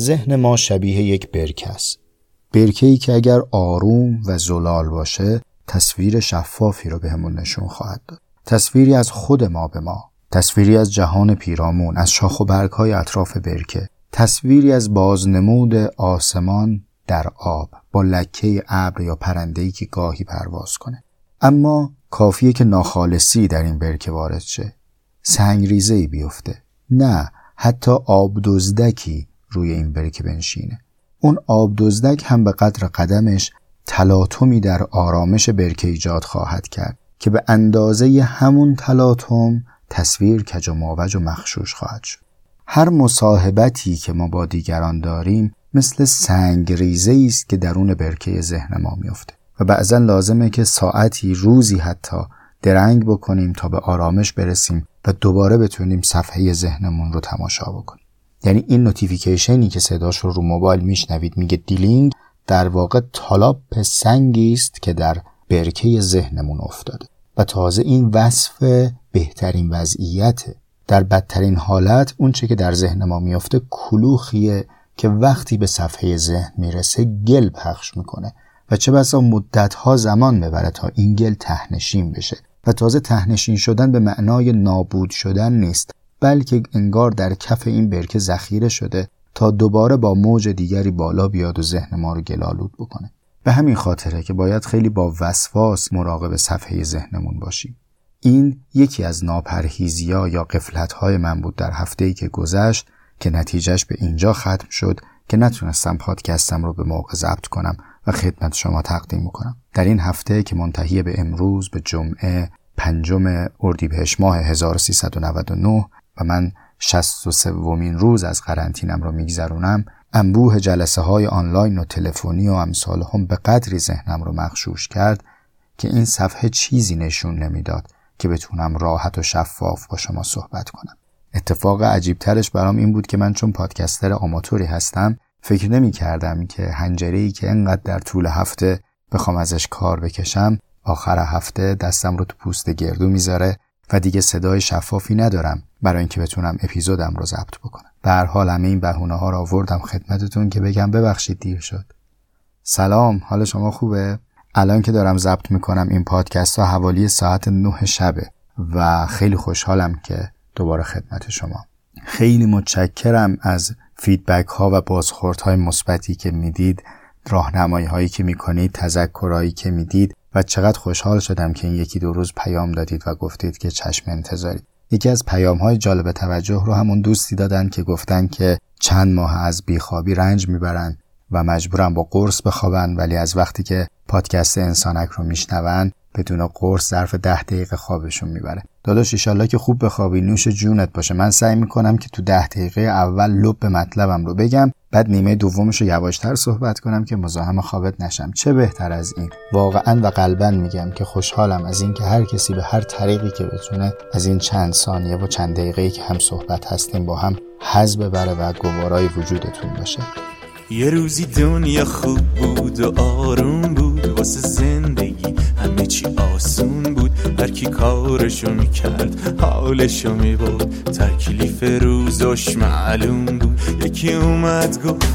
ذهن ما شبیه یک برکه است. برکه ای که اگر آروم و زلال باشه تصویر شفافی رو بهمون به نشون خواهد داد. تصویری از خود ما به ما تصویری از جهان پیرامون از شاخ و برگ های اطراف برکه تصویری از بازنمود آسمان در آب با لکه ابر یا ای که گاهی پرواز کنه. اما کافیه که ناخالصی در این برکه وارد شه. سنگریزه ای بیفته. نه حتی آب دزدکی روی این برکه بنشینه. اون آب دزدک هم به قدر قدمش تلاطمی در آرامش برکه ایجاد خواهد کرد که به اندازه همون تلاطم تصویر کج و ماوج و مخشوش خواهد شد. هر مصاحبتی که ما با دیگران داریم مثل سنگ ریزه است که درون برکه ذهن ما میفته و بعضا لازمه که ساعتی روزی حتی درنگ بکنیم تا به آرامش برسیم و دوباره بتونیم صفحه ذهنمون رو تماشا بکنیم. یعنی این notification ی که صداش رو رو موبایل میشنوید میگه دیلینگ در واقع تالاپ سنگی است که در برکه ذهنمون افتاده. و تازه این وصف بهترین وضعیته در بدترین حالت اون چه که در ذهن ما میافته کلوخیه که وقتی به صفحه ذهن می‌رسه گل پخش می‌کنه. و چه بسا مدتها زمان ببره تا این گل تهنشین بشه. و تازه تهنشین شدن به معنای نابود شدن نیست. بلکه انگار در کف این برکه ذخیره شده تا دوباره با موج دیگری بالا بیاد و ذهن ما رو گلالود بکنه. به همین خاطره که باید خیلی با وسواس مراقب صفحه ذهنمون باشیم. این یکی از ناپرهیزیا یا قفلتهای من بود در هفته ای که گذشت که نتیجهش به اینجا ختم شد که نتونستم پادکستم رو به موقع ضبط کنم و خدمت شما تقدیم می‌کنم در این هفته که منتهی به امروز به جمعه پنجم اردیبهشت ماه 1399 و من 63 ومین روز از قرنطینم رو میگذرونم انبوه جلسه های آنلاین و تلفنی و امثال هم به قدری ذهنم رو مخشوش کرد که این صفحه چیزی نشون نمی‌داد که بتونم راحت و شفاف با شما صحبت کنم. اتفاق عجیب ترش برام این بود که من چون پادکستر آماتوری هستم فکر نمی کردم که هنجره ای که انقدر در طول هفته بخوام ازش کار بکشم آخر هفته دستم رو تو پوست گردو می‌ذاره و دیگه صدای شفافی ندارم برای اینکه بتونم اپیزودم رو ضبط بکنم. به هر حال همه این بهونه ها رو آوردم خدمتتون که بگم ببخشید دیر شد. سلام حال شما خوبه؟ الان که دارم ضبط می‌کنم این پادکست ها حوالی ساعت نه شبه و خیلی خوشحالم که دوباره خدمت شما. خیلی متشکرم از فیدبک ها و بازخورد های مثبتی که می‌دید راهنمایی هایی که می‌کنید تذکرهایی که می‌دید. و چقدر خوشحال شدم که این یکی دو روز پیام دادید و گفتید که چشم انتظاری. یکی از پیام های جالب توجه رو همون دوستی دادن که گفتن که چند ماه از بیخوابی رنج می‌برن و مجبورن با قرص بخوابن ولی از وقتی که پادکست انسانک رو میشنون بدون قرص ظرف ده دقیقه خوابشون می‌بره. داداش ایشالله که خوب بخوابی. نوش جونت باشه. من سعی می‌کنم که تو ده دقیقه اول لب مطلبم رو بگم بعد نیمه دومش رو یواشتر صحبت کنم که مزاحم خوابت نشم. چه بهتر از این؟ واقعا و قلبا میگم که خوشحالم از اینکه هر کسی به هر طریقی که بتونه از این چند ثانیه و چند دقیقه که هم صحبت هستیم با هم حز ببره و گوارای وجودتون باشه. یه روزی دنیا خوب بود و آروم بود واسه زندگی همه چی آسون بود هر کی کارشو می‌کرد حالشو میبود تکلیف روزش معلوم بود. یکی اومد گفت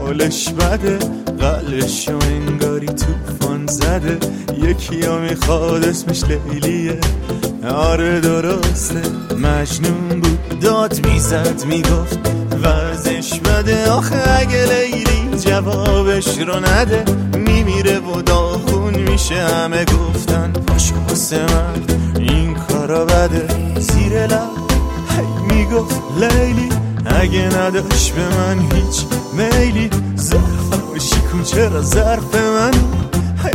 حالش بده قلبشو انگاری توفان زده. یکی ها می‌خواد اسمش لیلیه آره درسته مجنون بود. داد می‌زد می‌گفت بده آخه اگه لیلی جوابش رو نده میمیره و داخون میشه همه گفتن. پاشو واسه مرد این کارا بده. زیر لب هی می‌گفت لیلی اگه نداشت به من هیچ میلی. ظرفمو کن چرا ظرف من؟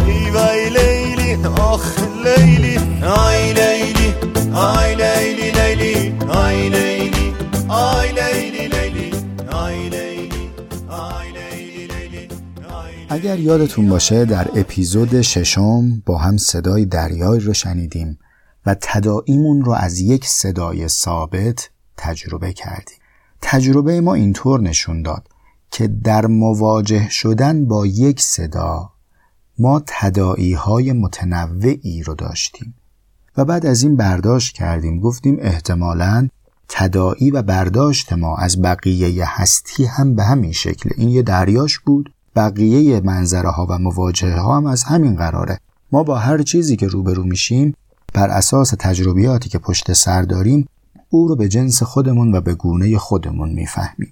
ای وای لیلی آخ لیلی. آی لیلی آی لیلی لیلی آی لیلی. آی لیلی. اگر یادتون باشه در اپیزود ششم با هم صدای دریای رو شنیدیم و تداعیمون رو از یک صدای ثابت تجربه کردیم. تجربه ما اینطور نشون داد که در مواجه شدن با یک صدا ما تدائی های متنوعی رو داشتیم و بعد از این برداشت کردیم. گفتیم احتمالاً تدائی و برداشت ما از بقیه هستی هم به همین شکل. این یه دریاش بود. بقیه منظره ها و مواجهه ها هم از همین قراره. ما با هر چیزی که روبرو میشیم بر اساس تجربیاتی که پشت سر داریم او رو به جنس خودمون و به گونه خودمون می‌فهمیم.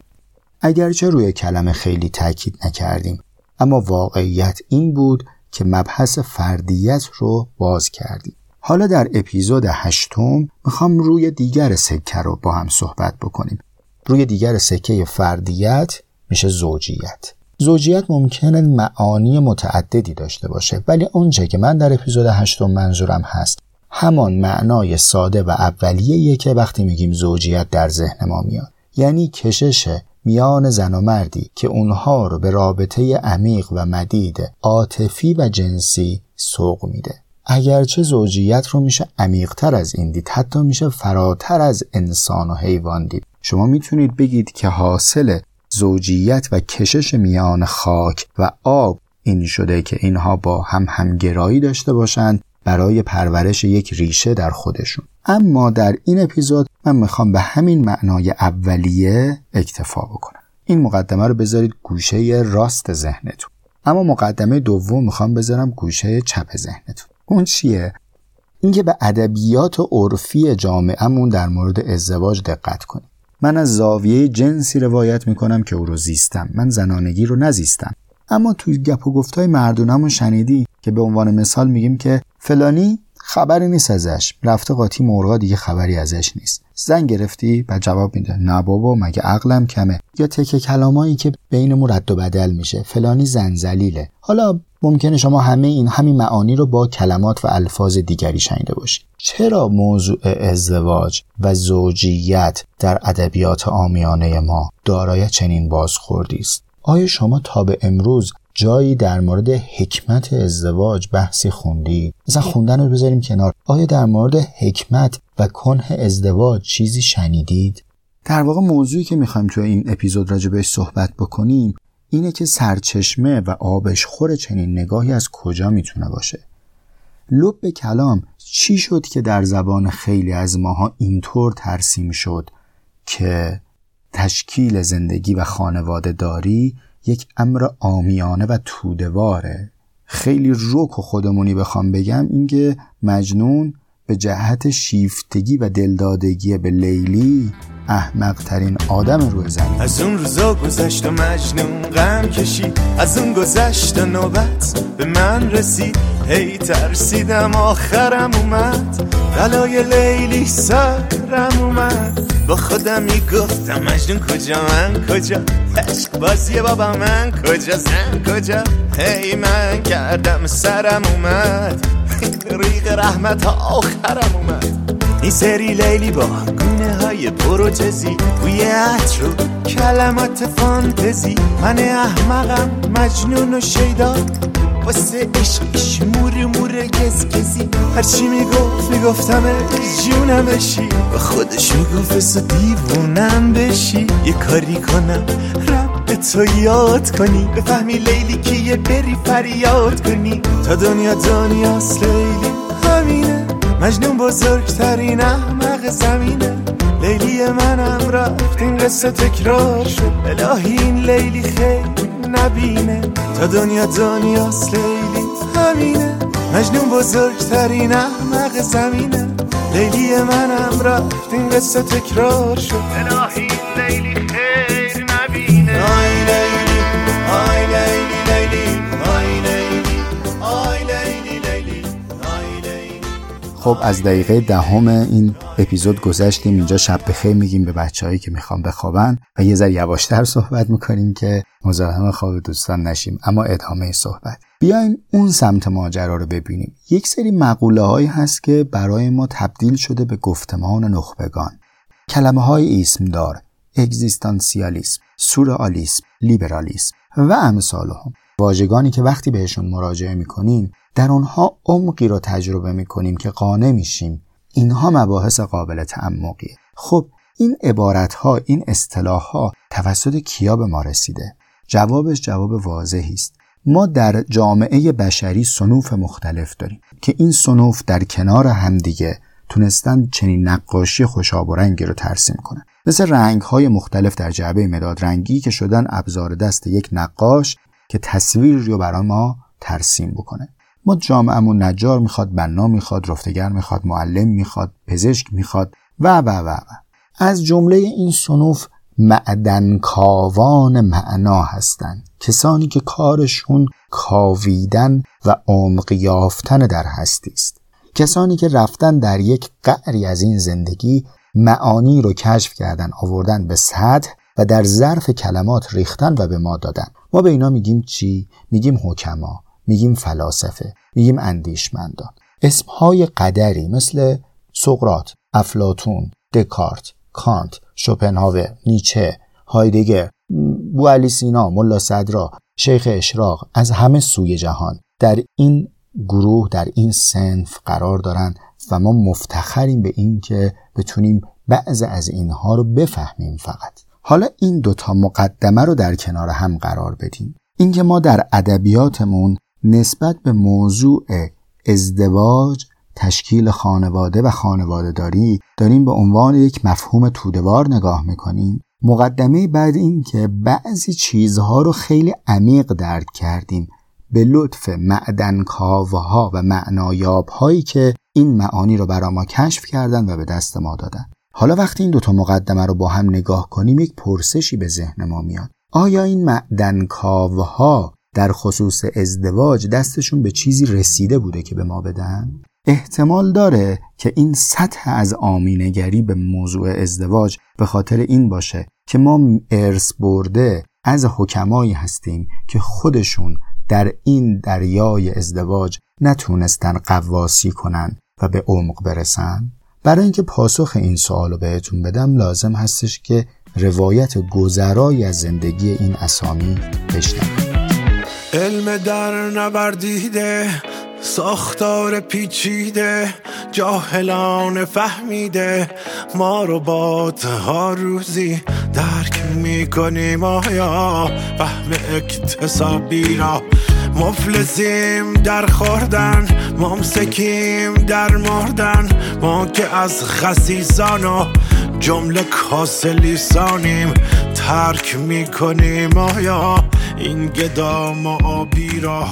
اگرچه روی کلمه خیلی تاکید نکردیم اما واقعیت این بود که مبحث فردیت رو باز کردیم. حالا در اپیزود هشتم می‌خوام روی دیگر سکه رو با هم صحبت بکنیم. روی دیگر سکه فردیت میشه زوجیت. زوجیت ممکنه معانی متعددی داشته باشه ولی اونچه که من در اپیزود هشتم منظورم هست همان معنای ساده و اولیه که وقتی میگیم زوجیت در ذهن ما میاد. یعنی کشش میان زن و مردی که اونها رو به رابطه عمیق و مدید عاطفی و جنسی سوق میده. اگرچه زوجیت رو میشه عمیقتر از این دید حتی میشه فراتر از انسان و حیوان دید. شما می‌تونید بگید که حاصل زوجیت و کشش میان خاک و آب. این شده که اینها با هم همگرایی داشته باشند برای پرورش یک ریشه در خودشون. اما در این اپیزود من می‌خوام به همین معنای اولیه اکتفا بکنم. این مقدمه رو بذارید گوشه راست ذهنتون. اما مقدمه دوم می‌خوام بذارم گوشه چپ ذهنتون. اون چیه؟ اینکه به ادبیات عرفی جامعهمون در مورد ازدواج دقت کنیم. من از زاویه جنسی روایت می‌کنم که او رو زیستم. من زنانگی رو نزیستم. اما توی گپ و گفتای مردونمون شنیدی که به عنوان مثال میگیم که فلانی خبری نیست ازش. رفته قاطی مرغا دیگه خبری ازش نیست. زن گرفتی و جواب میده. نه بابا مگه عقلم کمه؟ یا تکه کلامایی که بینمون رد و بدل میشه. فلانی زنزلیله حالا ممکنه شما همه این همین معانی رو با کلمات و الفاظ دیگری شنیده باشید. چرا موضوع ازدواج و زوجیت در ادبیات آمیانه ما دارای چنین بازخوردی است؟ آیا شما تا به امروز جایی در مورد حکمت ازدواج بحثی خوندید؟ مثلا خوندن رو بذاریم کنار. آیا در مورد حکمت و کنه ازدواج چیزی شنیدید؟ در واقع موضوعی که می‌خوایم تو این اپیزود راجع بهش صحبت بکنیم اینه که سرچشمه و آبشخور چنین نگاهی از کجا می‌تونه باشه. لب کلام چی شد که در زبان خیلی از ماها اینطور ترسیم شد که تشکیل زندگی و خانواده داری یک امر آمیانه و تودواره خیلی روک و خودمونی بخوام بگم اینکه مجنون به جهت شیفتگی و دلدادگی به لیلی احمق ترین آدم روی زمین. از اون روزا گذشت و مجنون غم کشید. از اون گذشت و نوبت به من رسید. هی ترسیدم آخرم اومد. بلای لیلی سرم اومد. با خودم می‌گفتم مجنون کجا من کجا؟ عشق بازی بابا من کجا؟ زن کجا؟ هی من کردم سرم اومد. ریق رحمت آخرم اومد. این سری لیلی با گونه های پروتزی بوی عطر کلمات فانتزی. من احمقم مجنون و شیدا واسه عشقش مور مور گزگزی. هرچی می‌گفت می‌گفتم جونم بشی. به خودش می‌گفت دیوونم بشی. یه کاری کنم رب تو یاد کنی. بفهمی لیلی که یه بری فریاد کنی. تا دنیا دنیاست لیلی همینه. مجنون بزرگترین احمق زمینه. لیلی منم رفت این قصه تکرار شد. الهی این لیلی خیلی نبینه. تا دنیا دنیاست لیلی همینه. مجنون بزرگترین احمق زمینه. لیلی منم رفت این قصه تکرار شد. الهی لیلی خب از دقیقه دهم این اپیزود گذشتیم. اینجا شب بخیر میگیم به بچههایی که می‌خوام بخوابن و یه ذره یواشتر صحبت می‌کنیم که مزاحم خواب دوستان نشیم. اما ادامه صحبت. بیایم اون سمت ماجرا رو ببینیم. یک سری مقوله هایی هست که برای ما تبدیل شده به گفتمان نخبگان. کلمه های اسمدار اگزیستانسیالیسم سورئالیسم لیبرالیسم و امثالهم. واژگانی که وقتی بهشون مراجعه می‌کنیم در اونها عمقی رو تجربه می‌کنیم که قانع میشیم. اینها مباحث قابل تعمقیه. خب این عبارت ها این اصطلاح ها توسط کیا به ما رسیده؟ جوابش جواب واضحی است. ما در جامعه بشری سنوف مختلف داریم که این سنوف در کنار همدیگه تونستن چنین نقاشی خوشاب و رنگی رو ترسیم کنن. مثل رنگ های مختلف در جعبه مداد رنگی که شدن ابزار دست یک نقاش که تصویر رو برای ما ترسیم بکنه. ما جامعهمون نجار می‌خواد بنا می‌خواد رفتگر می‌خواد معلم می‌خواد پزشک می‌خواد و و و و. از جمله این صنوف معدن کاوان معنا هستند. کسانی که کارشون کاویدن و عمق یافتن در هستی است. کسانی که رفتن در یک قعری از این زندگی معانی رو کشف کردن آوردن به سطح و در ظرف کلمات ریختن و به ما دادن. ما به اینا میگیم چی؟ میگیم حکما میگیم فلاسفه میگیم اندیشمندان. اسمهای قدری مثل سقرات افلاتون دکارت کانت شوپنهاور نیچه هایدگر بو سینا ملا صدرا شیخ اشراق از همه سوی جهان در این گروه در این سنف قرار دارند و ما مفتخریم به این که بتونیم بعض از اینها رو بفهمیم فقط. حالا این دوتا مقدمه رو در کنار هم قرار بدیم. اینکه ما در ادبیاتمون نسبت به موضوع ازدواج تشکیل خانواده و خانواده داری داریم به عنوان یک مفهوم تودوار نگاه می‌کنیم. مقدمه بعد این که بعضی چیزها رو خیلی عمیق درک کردیم. به لطف معدن ها و معنایاب هایی که این معانی رو برا ما کشف کردن و به دست ما دادن. حالا وقتی این دوتا مقدمه رو با هم نگاه کنیم یک پرسشی به ذهن ما میاد آیا این معدن ها در خصوص ازدواج دستشون به چیزی رسیده بوده که به ما بدن؟ احتمال داره که این سطح از آمینگری به موضوع ازدواج به خاطر این باشه که ما ارث برده از حکمایی هستیم که خودشون در این دریای ازدواج نتونستن قواسی کنن و به عمق برسن برای اینکه پاسخ این سوال رو بهتون بدم لازم هستش که روایت گذرایی از زندگی این اسامی بشنویم علم در نوردیده ساختار پیچیده جاهلان فهمیده ما رو با ها روزی درک می‌کنیم آیا فهم اکتسابی را مفلسیم در خوردن ممسکیم در مردن. ما که از خسیسان و جمله کاسلیسانیم ترک می‌کنیم. آیا این گدام و آبی را؟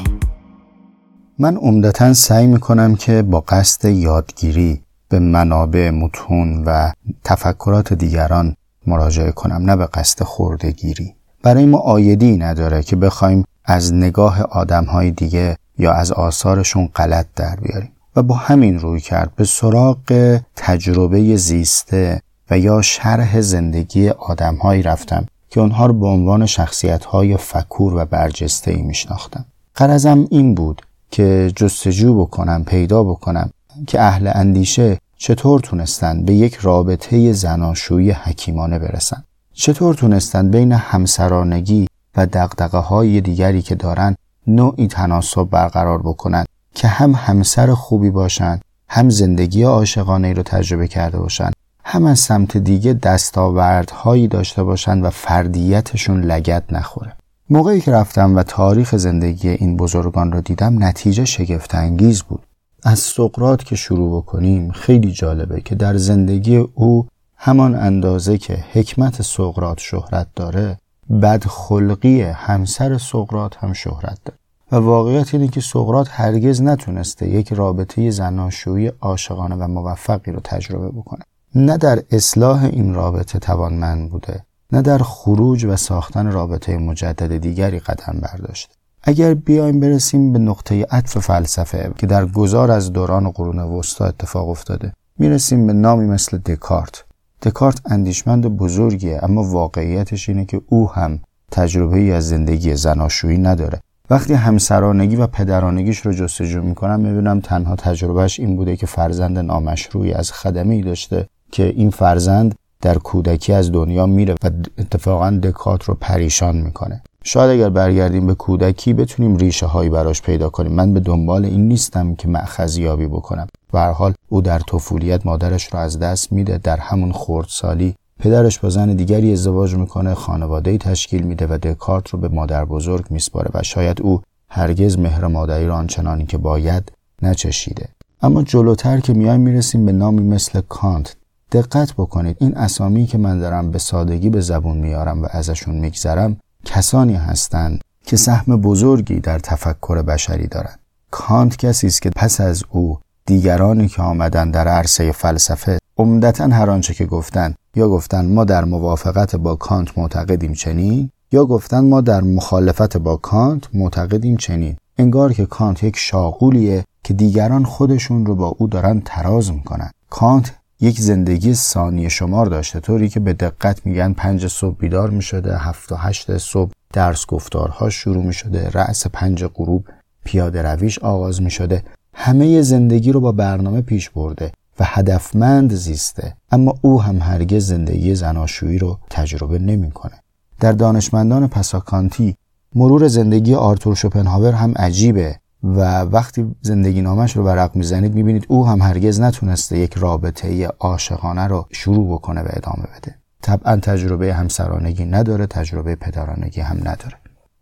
من عمدتا سعی می‌کنم که با قصد یادگیری به منابع متون و تفکرات دیگران مراجعه کنم نه به قصد خوردگیری. برای ما آیدی نداره که بخوایم از نگاه آدمهای دیگه یا از آثارشون غلط در بیاریم. و با همین روی کرد به سراغ تجربه زیسته و یا شرح زندگی آدمهایی رفتم که اونها رو به عنوان شخصیتهای فکور و برجسته ای میشناختم. قرضم این بود که جستجو بکنم پیدا بکنم که اهل اندیشه چطور تونستن به یک رابطه زناشویی حکیمانه برسن. چطور تونستن بین همسرانگی و دقدقه های دیگری که دارن نوعی تناسب برقرار بکنن که هم همسر خوبی باشن هم زندگی عاشقانه رو تجربه کرده باشن هم از سمت دیگه دستاوردهایی داشته باشن و فردیتشون لگت نخوره. موقعی که رفتم و تاریخ زندگی این بزرگان را دیدم نتیجه شگفت انگیز بود. از سقرات که شروع بکنیم خیلی جالبه که در زندگی او همان اندازه که حکمت سقرات شهرت داره بدخلقی همسر سقرات هم شهرت داره. و واقعیت اینه که سقرات هرگز نتونسته یک رابطه زناشویی عاشقانه و موفقی رو تجربه بکنه. نه در اصلاح این رابطه توانمند بوده نه در خروج و ساختن رابطه مجدد دیگری قدم برداشت اگر بیایم برسیم به نقطه عطف فلسفه که در گذار از دوران قرون وسطا اتفاق افتاده می‌رسیم به نامی مثل دکارت. دکارت اندیشمند بزرگیه اما واقعیتش اینه که او هم تجربه ای از زندگی زناشویی نداره. وقتی همسرانگی و پدرانگیش رو جستجو می‌کنم می‌بینم تنها تجربهش این بوده که فرزند نامشروعی از خدمه ای داشته که این فرزند در کودکی از دنیا میره و اتفاقا دکات رو پریشان می‌کنه. شاید اگر برگردیم به کودکی بتونیم ریشه هایی براش پیدا کنیم. من به دنبال این نیستم که مأخذ یابی بکنم. به حال او در طفولیت مادرش رو از دست میده. در همون خردسالی پدرش با زن دیگری ازدواج می‌کنه خانواده تشکیل میده و دکارت رو به مادر بزرگ میسپاره و شاید او هرگز مهر مادری را آنچنانی که باید نچشیده. اما جلوتر که میایم می‌رسیم به نامی مثل کانت. دقت بکنید این اسامی که من دارم به سادگی به زبون میارم و ازشون میگذرم کسانی هستند که سهم بزرگی در تفکر بشری دارند. کانت کسی است که پس از او دیگرانی که آمدن در عرصه فلسفه عمدتا هر آنچه که گفتن یا گفتن ما در موافقت با کانت معتقدیم چنین یا گفتن ما در مخالفت با کانت معتقدیم چنین. انگار که کانت یک شاقولیه که دیگران خودشون رو با او دارن تراز می‌کنن. کانت یک زندگی ثانیه شمار داشته طوری که به دقت میگن پنج صبح بیدار می‌شده هفت و هشت صبح درس گفتارها شروع می‌شده رأس پنج غروب پیاده رویش آغاز می‌شده. همه زندگی رو با برنامه پیش برده و هدفمند زیسته. اما او هم هرگز زندگی زناشویی رو تجربه نمی‌کنه. در دانشمندان پساکانتی مرور زندگی آرتور شوپنهاور هم عجیبه و وقتی زندگی نامش رو ورق می‌زنید می‌بینید او هم هرگز نتونسته یک رابطه عاشقانه رو شروع بکنه و ادامه بده. طبعا تجربه همسرانگی نداره تجربه پدرانگی هم نداره.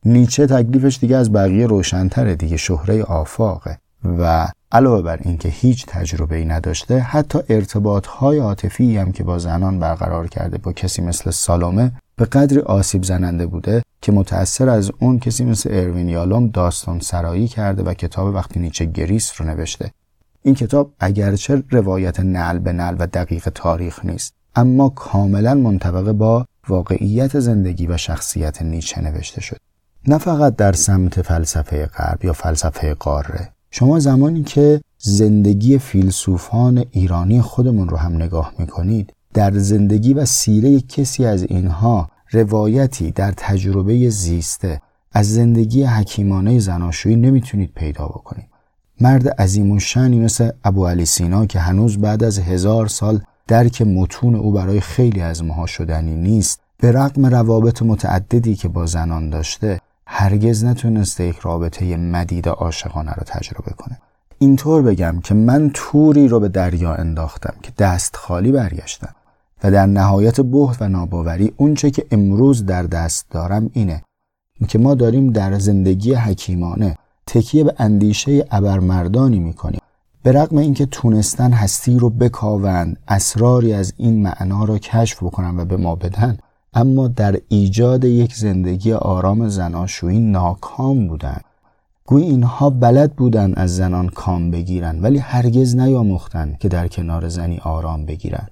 نیچه تکلیفش دیگه از بقیه روشنتره دیگه شهره آفاقه. و علاوه بر اینکه هیچ تجربه ای نداشته حتی ارتباط های عاطفی هم که با زنان برقرار کرده با کسی مثل سالومه به قدری آسیب زننده بوده که متأثر از اون کسی مثل اروین یالوم داستان سرایی کرده و کتاب وقتی نیچه گریست رو نوشته. این کتاب اگرچه روایت نعل به نعل و دقیق تاریخ نیست اما کاملا منطبق با واقعیت زندگی و شخصیت نیچه نوشته شد. نه فقط در سمت فلسفه غرب یا فلسفه قاره شما زمانی که زندگی فیلسوفان ایرانی خودمون رو هم نگاه می‌کنید در زندگی و سیره کسی از اینها روایتی در تجربه زیسته از زندگی حکیمانه زناشویی نمی‌تونید پیدا بکنید. مرد عظیم شنی مثل ابو علی سینا که هنوز بعد از هزار سال درک متون او برای خیلی از ماها شدنی نیست به رغم روابط متعددی که با زنان داشته هرگز نتونسته یک رابطه مدید عاشقانه رو تجربه کنه. اینطور بگم که من توری رو به دریا انداختم که دست خالی برگشتم و در نهایت بحت و ناباوری اونچه که امروز در دست دارم اینه. که ما داریم در زندگی حکیمانه تکیه به اندیشه ابرمردانی می‌کنیم. به رغم اینکه تونستن هستی رو بکاوند اسراری از این معنا رو کشف بکنن و به ما بدن اما در ایجاد یک زندگی آرام زناشویی ناکام بودند. گوی اینها بلد بودن از زنان کام بگیرن ولی هرگز نیاموختن که در کنار زنی آرام بگیرن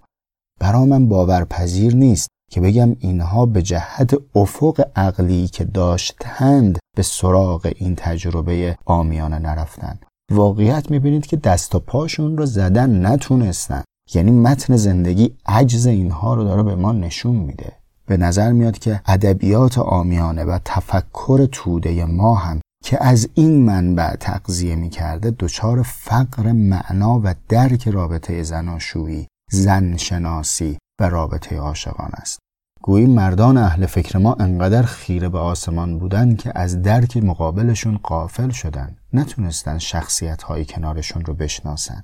برا من باورپذیر نیست که بگم اینها به جهت افق عقلی که داشتند به سراغ این تجربه آمیانه نرفتن واقعیت می‌بینید که دست و پاشون رو زدن نتونستن. یعنی متن زندگی عجز اینها رو داره به ما نشون میده. به نظر میاد که ادبیات آمیانه و تفکر توده ما هم که از این منبع تقضیه می‌کرده دچار فقر معنا و درک رابطه زناشویی زن شناسی و رابطه عاشقان است. گویی مردان اهل فکر ما انقدر خیره به آسمان بودن که از درک مقابلشون قافل شدن نتونستن شخصیت های کنارشون رو بشناسن.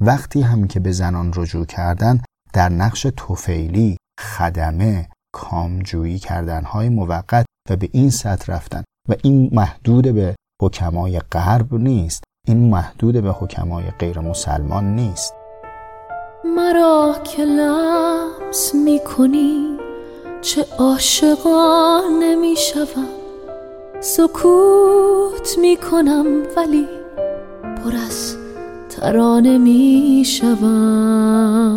وقتی هم که به زنان رجوع کردن در نقش توفیلی خدمه کامجویی کردنهای موقت و به این سطح رفتن. و این محدود به حکمای غرب نیست. این محدود به حکمای غیر مسلمان نیست. مرا که لمس می کنی چه عاشقانه می شوم سکوت می کنم ولی پر از ترانه می شوم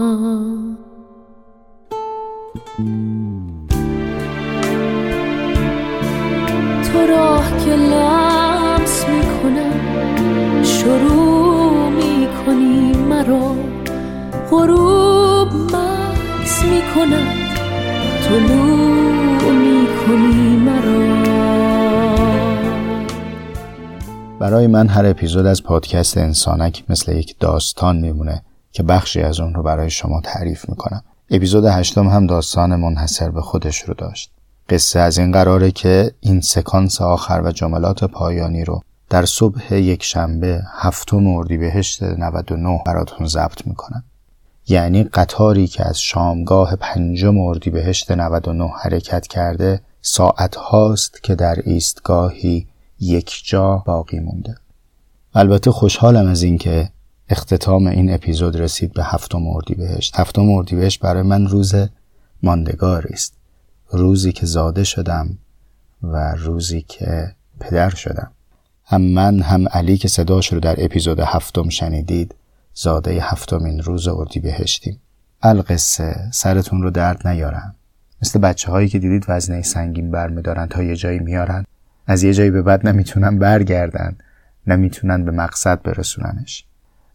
تو راه که لمس می‌کنم شروع می‌کنی مرا. غروب مکس می‌کنم طلوع می‌کنی مرا. برای من هر اپیزود از پادکست انسانک مثل یک داستان میمونه که بخشی از اون رو برای شما تعریف می‌کنم. اپیزود هشتم هم داستان منحصر به خودش رو داشت. قصه از این قراره که این سکانس آخر و جملات پایانی رو در صبح یک شنبه هفتم اردیبهشت 99 براتون ضبط می‌کنم. یعنی قطاری که از شامگاه پنجم اردیبهشت 99 حرکت کرده ساعت هاست که در ایستگاهی یک جا باقی مونده. البته خوشحالم از اینکه اختتام این اپیزود رسید به هفتم اردیبهشت. هفتم اردیبهشت برای من روز ماندگاری است. روزی که زاده شدم و روزی که پدر شدم. هم من هم علی که صداش رو در اپیزود هفتم شنیدید زاده هفتمین روز اردی بهشتیم القصه سرتون رو درد نیارم. مثل بچه هایی که دیدید وزنه سنگین برمیدارن تا یه جایی میارن. از یه جایی به بعد نمی‌تونن برگردن نمی‌تونن به مقصد برسوننش.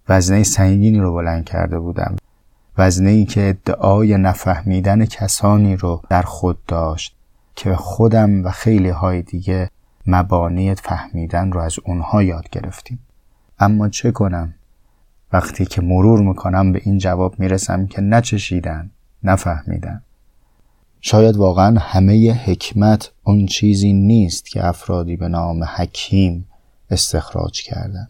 وزنه سنگینی رو بلند کرده بودم. وزنه ای که ادعای نفهمیدن کسانی رو در خود داشت که خودم و خیلی های دیگه مبانی فهمیدن رو از اونها یاد گرفتیم. اما چه کنم؟ وقتی که مرور می‌کنم به این جواب می‌رسم که نچشیدن نفهمیدن. شاید واقعا همه حکمت اون چیزی نیست که افرادی به نام حکیم استخراج کردن.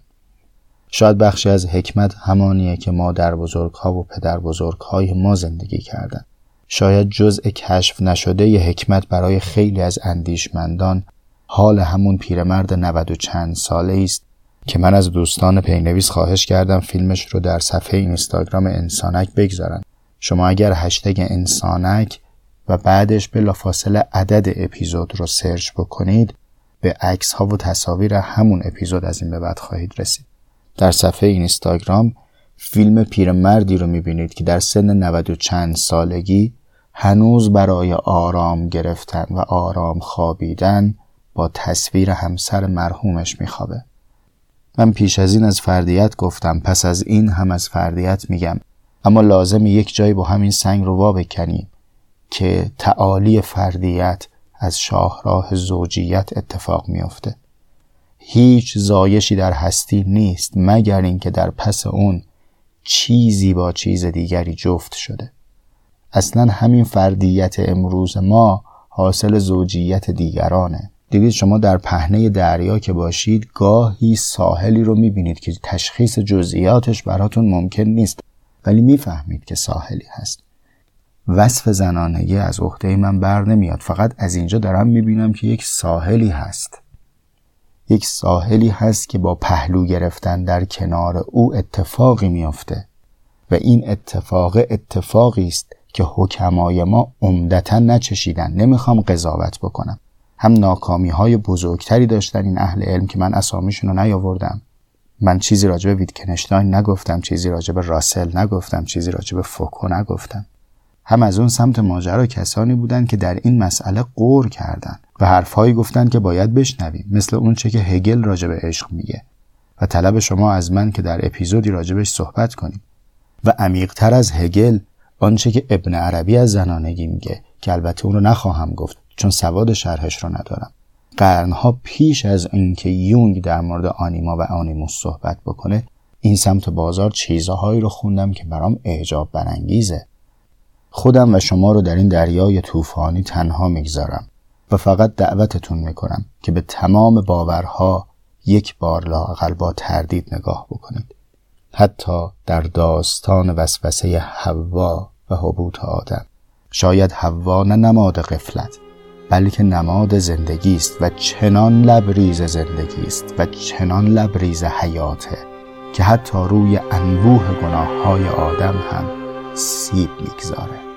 شاید بخشی از حکمت همانیه که ما در بزرگ ها و پدر بزرگ های ما زندگی کردن. شاید جزء کشف نشده ی حکمت برای خیلی از اندیشمندان حال همون پیرمرد نود و چند ساله است که من از دوستان پینویس خواهش کردم فیلمش رو در صفحه اینستاگرام انسانک بگذارن. شما اگر هشتگ انسانک و بعدش به فاصله عدد اپیزود رو search بکنید به عکس ها و تصاویر همون اپیزود از این به بعد خواهید رسید. در صفحه اینستاگرام فیلم پیرمردی رو می‌بینید که در سن 90 و چند سالگی هنوز برای آرام گرفتن و آرام خوابیدن با تصویر همسر مرحومش میخوابه. من پیش از این از فردیت گفتم پس از این هم از فردیت میگم. اما لازم یک جایی با همین سنگ رو وا بکنیم که تعالی فردیت از شاهراه زوجیت اتفاق میافته. هیچ زایشی در هستی نیست مگر اینکه در پس اون چیزی با چیز دیگری جفت شده. اصلا همین فردیت امروز ما حاصل زوجیت دیگرانه. دیدید شما در پهنه دریا که باشید گاهی ساحلی رو می‌بینید که تشخیص جزئیاتش براتون ممکن نیست. ولی می‌فهمید که ساحلی هست. وصف زنانگی از عهده من بر نمیاد. فقط از اینجا دارم می‌بینم که یک ساحلی هست. یک ساحلی هست که با پهلو گرفتن در کنار او اتفاقی میافته و این اتفاق اتفاقی است که حکمای ما عمدتا نچشیدن. نمی‌خوام قضاوت بکنم. هم ناکامی های بزرگتری داشتن این اهل علم که من اسامیشون رو نیاوردم. من چیزی راجع به ویتکنشتاین نگفتم چیزی راجع به راسل نگفتم چیزی راجع به فوکو نگفتم. هم از اون سمت ماجرا کسانی بودند که در این مسئله قور کردند و حرفهایی گفتند که باید بشنویم مثل اون چه که هگل راجع به عشق میگه. و طلب شما از من که در اپیزودی راجبش صحبت کنیم. و عمیقتر از هگل آنچه که ابن عربی از زنانگی میگه که البته اون رو نخواهم گفت چون سواد شرحش رو ندارم. قرنها پیش از اینکه یونگ در مورد آنیما و آنیموس صحبت بکنه این سمت بازار چیزهایی رو خوندم که برام اعجاب برانگیزه. خودم و شما رو در این دریای طوفانی تنها می‌گذارم. و فقط دعوتتون می‌کنم که به تمام باورها یک بار لاقل با تردید نگاه بکنید. حتی در داستان وسوسه حوا و حبوط آدم. شاید حوا نه نماد قفلت بلکه نماد زندگی است و چنان لبریز زندگی است و چنان لبریز حیاته که حتی روی انبوه گناه های آدم هم سیب می‌گذاره.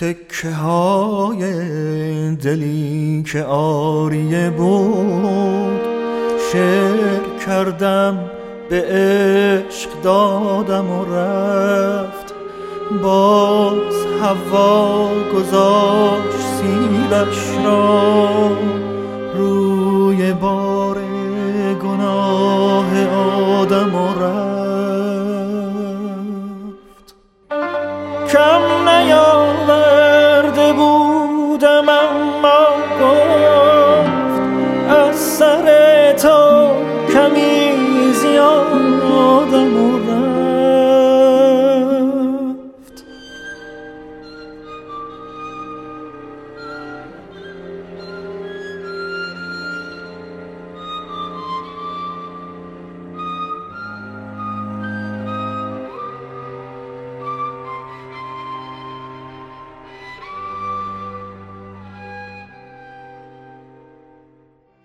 تکه های دلی که آریه بود شعر کردم به عشق دادم و رفت. باز هوا گذاشت سیبش را روی بار گناه آدم و رفت.